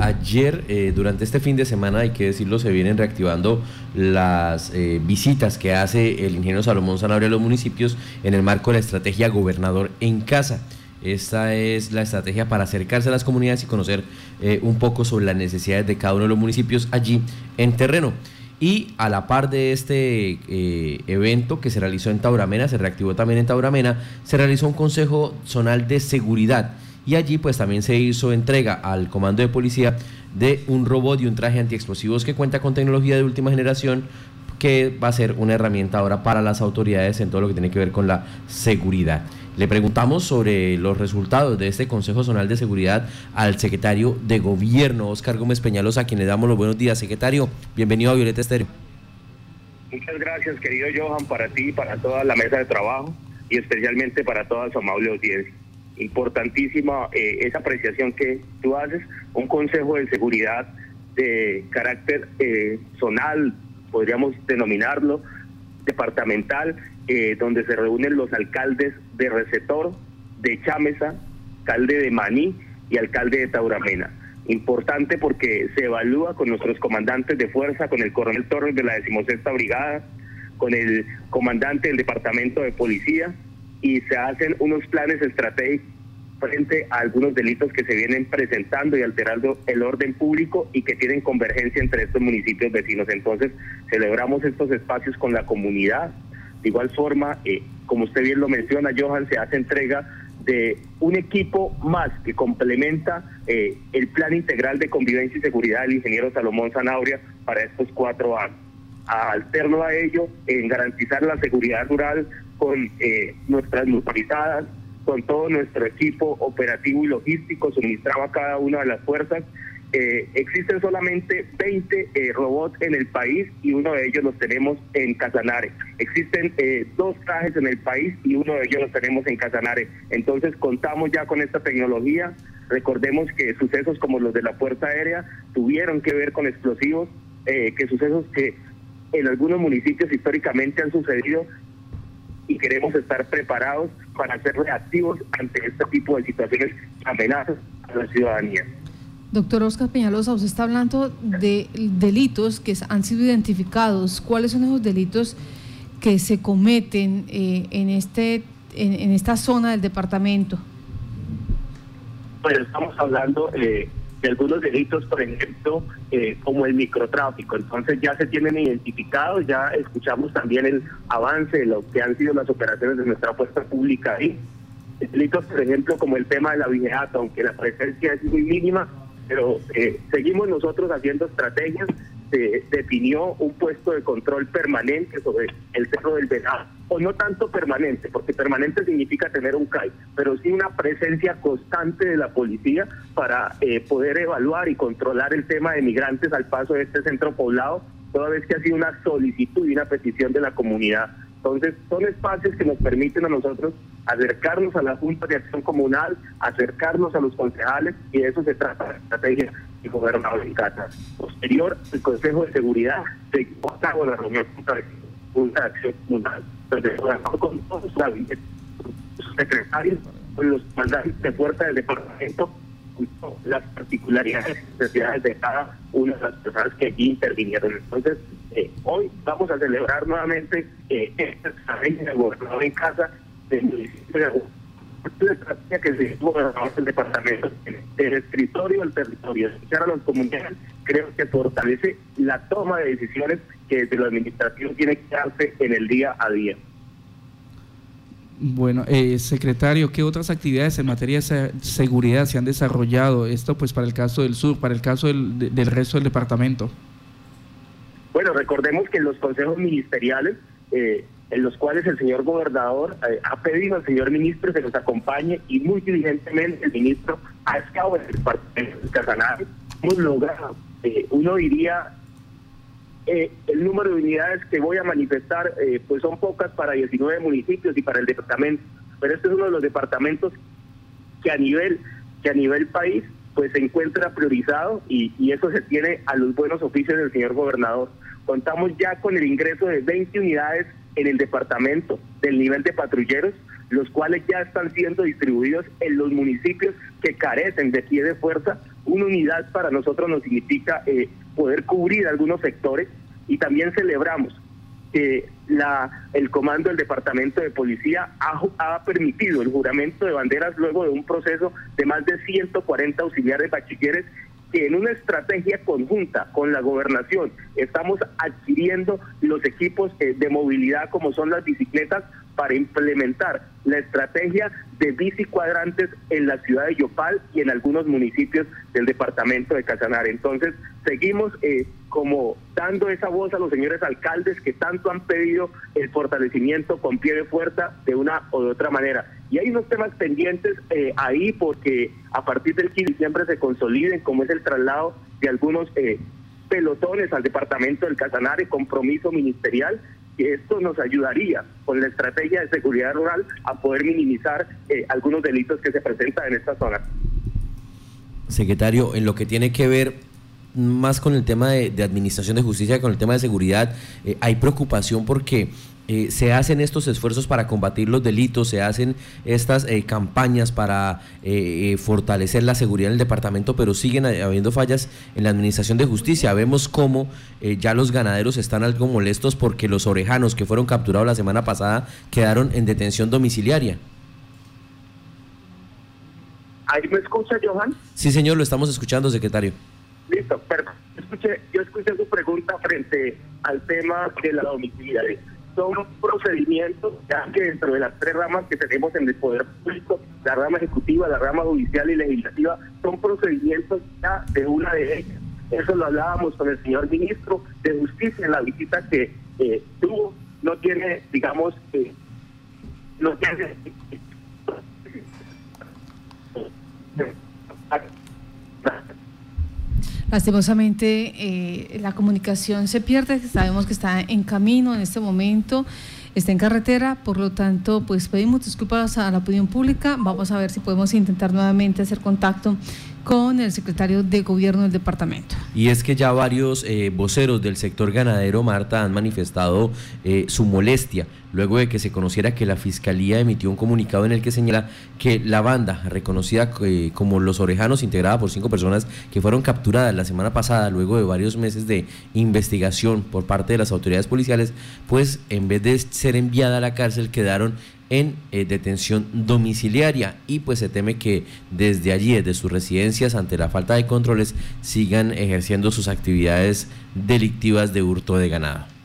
ayer, eh, durante este fin de semana, hay que decirlo, se vienen reactivando las eh, visitas que hace el ingeniero Salomón Sanabria a los municipios en el marco de la estrategia Gobernador en Casa. Esta es la estrategia para acercarse a las comunidades y conocer eh, un poco sobre las necesidades de cada uno de los municipios allí en terreno. Y a la par de este evento que se realizó en Tauramena, se reactivó también en Tauramena, se realizó un Consejo Zonal de Seguridad y allí pues también se hizo entrega al comando de policía de un robot y un traje antiexplosivos que cuenta con tecnología de última generación que va a ser una herramienta ahora para las autoridades en todo lo que tiene que ver con la seguridad. Le preguntamos sobre los resultados de este Consejo Zonal de Seguridad al secretario de Gobierno, Oscar Gómez Peñalosa, a quien le damos los buenos días. Secretario, bienvenido a Violeta Estéreo. Muchas gracias, querido Johan, para ti, para toda la mesa de trabajo y especialmente para toda su amable audiencia importantísima eh, esa apreciación que tú haces, un consejo de seguridad de carácter eh, zonal, podríamos denominarlo, departamental, eh, donde se reúnen los alcaldes de Recetor, de Chámeza, alcalde de Maní y alcalde de Tauramena. Importante porque se evalúa con nuestros comandantes de fuerza, con el coronel Torres de la decimosexta brigada, con el comandante del departamento de policía, y se hacen unos planes estratégicos frente a algunos delitos que se vienen presentando y alterando el orden público y que tienen convergencia entre estos municipios vecinos. Entonces, celebramos estos espacios con la comunidad. De igual forma, eh, como usted bien lo menciona, Johan, se hace entrega de un equipo más que complementa eh, el plan integral de convivencia y seguridad del ingeniero Salomón Zanabria para estos cuatro años. Alterno a ello, en garantizar la seguridad rural con eh, nuestras motorizadas, con todo nuestro equipo operativo y logístico suministrado a cada una de las fuerzas. Eh, existen solamente 20 eh, robots en el país y uno de ellos los tenemos en Casanare. Existen dos trajes en el país y uno de ellos los tenemos en Casanare. Entonces contamos ya con esta tecnología. Recordemos que sucesos como los de la Fuerza Aérea tuvieron que ver con explosivos, que sucesos que en algunos municipios históricamente han sucedido y queremos estar preparados para ser reactivos ante este tipo de situaciones amenazas a la ciudadanía. Doctor Oscar Peñalosa, usted está hablando de delitos que han sido identificados. ¿Cuáles son esos delitos que se cometen eh, en, este, en, esta zona del departamento? Pues estamos hablando eh, de algunos delitos, por ejemplo, eh, como el microtráfico. Entonces ya se tienen identificados, ya escuchamos también el avance de lo que han sido las operaciones de nuestra fuerza pública ahí. Delitos, por ejemplo, como el tema de la vigilancia, aunque la presencia es muy mínima, pero eh, seguimos nosotros haciendo estrategias se definió un puesto de control permanente sobre el Cerro del Venado, o no tanto permanente, porque permanente significa tener un CAI, pero sí una presencia constante de la policía para eh, poder evaluar y controlar el tema de migrantes al paso de este centro poblado, toda vez que ha sido una solicitud y una petición de la comunidad. Entonces, son espacios que nos permiten a nosotros acercarnos a la Junta de Acción Comunal, acercarnos a los concejales, y de eso se trata la estrategia y gobernador en casa. Posterior, el Consejo de Seguridad se con la reunión Junta de Acción Comunal, donde con todos los secretarios, con los mandantes de fuerza del departamento, las particularidades y necesidades de cada una de las personas que aquí intervinieron. Entonces, eh, hoy vamos a celebrar nuevamente eh, esta estrategia del gobernador en casa del municipio de la estrategia que se estuvo el departamento, el escritorio del territorio, escuchar a los comunidades, creo que fortalece la toma de decisiones que desde la administración tiene que darse en el día a día. Bueno, eh, secretario, ¿qué otras actividades en materia de seguridad se han desarrollado? Esto pues para el caso del sur, para el caso del, del resto del departamento. Bueno, recordemos que los consejos ministeriales eh, en los cuales el señor gobernador eh, ha pedido al señor ministro que nos acompañe y muy diligentemente el ministro ha estado en el departamento de Casanare. Hemos logrado, eh, uno diría, eh, el número de unidades que voy a manifestar pues son pocas para 19 municipios y para el departamento, pero este es uno de los departamentos que a nivel, que a nivel país pues se encuentra priorizado y, y eso se tiene a los buenos oficios del señor gobernador. Contamos ya con el ingreso de 20 unidades en el departamento del nivel de patrulleros, los cuales ya están siendo distribuidos en los municipios que carecen de pie de fuerza. Una unidad para nosotros nos significa eh, poder cubrir algunos sectores. Y también celebramos que la, el comando del Departamento de Policía ha, ha, permitido el juramento de banderas luego de un proceso de más de 140 auxiliares bachilleres que en una estrategia conjunta con la gobernación estamos adquiriendo los equipos eh, de movilidad como son las bicicletas para implementar la estrategia de bici cuadrantes en la ciudad de Yopal y en algunos municipios del departamento de Casanare. Entonces, seguimos eh, como dando esa voz a los señores alcaldes que tanto han pedido el fortalecimiento con pie de fuerza de una o de otra manera. Y hay unos temas pendientes eh, ahí porque a partir del 15 siempre se consoliden, como es el traslado de algunos eh, pelotones al departamento del Casanare, compromiso ministerial que esto nos ayudaría con la estrategia de seguridad rural a poder minimizar eh, algunos delitos que se presentan en esta zona. Secretario, en lo que tiene que ver más con el tema de, administración de justicia, con el tema de seguridad, hay preocupación porque eh, se hacen estos esfuerzos para combatir los delitos, se hacen estas eh, campañas para eh, fortalecer la seguridad en el departamento, pero siguen habiendo fallas en la administración de justicia. Vemos cómo ya los ganaderos están algo molestos porque los orejanos que fueron capturados la semana pasada quedaron en detención domiciliaria. ¿Ahí me escucha, Johan? Sí, señor, lo estamos escuchando, secretario. Listo, perdón. yo escuché su pregunta frente al tema de la domiciliaria son procedimientos ya que dentro de las tres ramas que tenemos en el poder público, la rama ejecutiva, la rama judicial y legislativa, son procedimientos ya de una de ellas. Eso lo hablábamos con el señor ministro de Justicia en la visita que eh, tuvo. No tiene, digamos, eh, no tiene Lastimosamente eh, la comunicación se pierde, sabemos que está en camino en este momento, está en carretera, por lo tanto pues pedimos disculpas a la opinión pública, vamos a ver si podemos intentar nuevamente hacer contacto con el secretario de gobierno del departamento. Y es que ya varios eh, voceros del sector ganadero, Marta, han manifestado eh, su molestia luego de que se conociera que la Fiscalía emitió un comunicado en el que señala que la banda, reconocida eh, como Los Orejanos, integrada por cinco personas que fueron capturadas la semana pasada luego de varios meses de investigación por parte de las autoridades policiales, pues en vez de ser enviada a la cárcel quedaron en eh, detención domiciliaria y pues se teme que desde allí, desde sus residencias, ante la falta de controles, sigan ejerciendo sus actividades delictivas de hurto de ganado.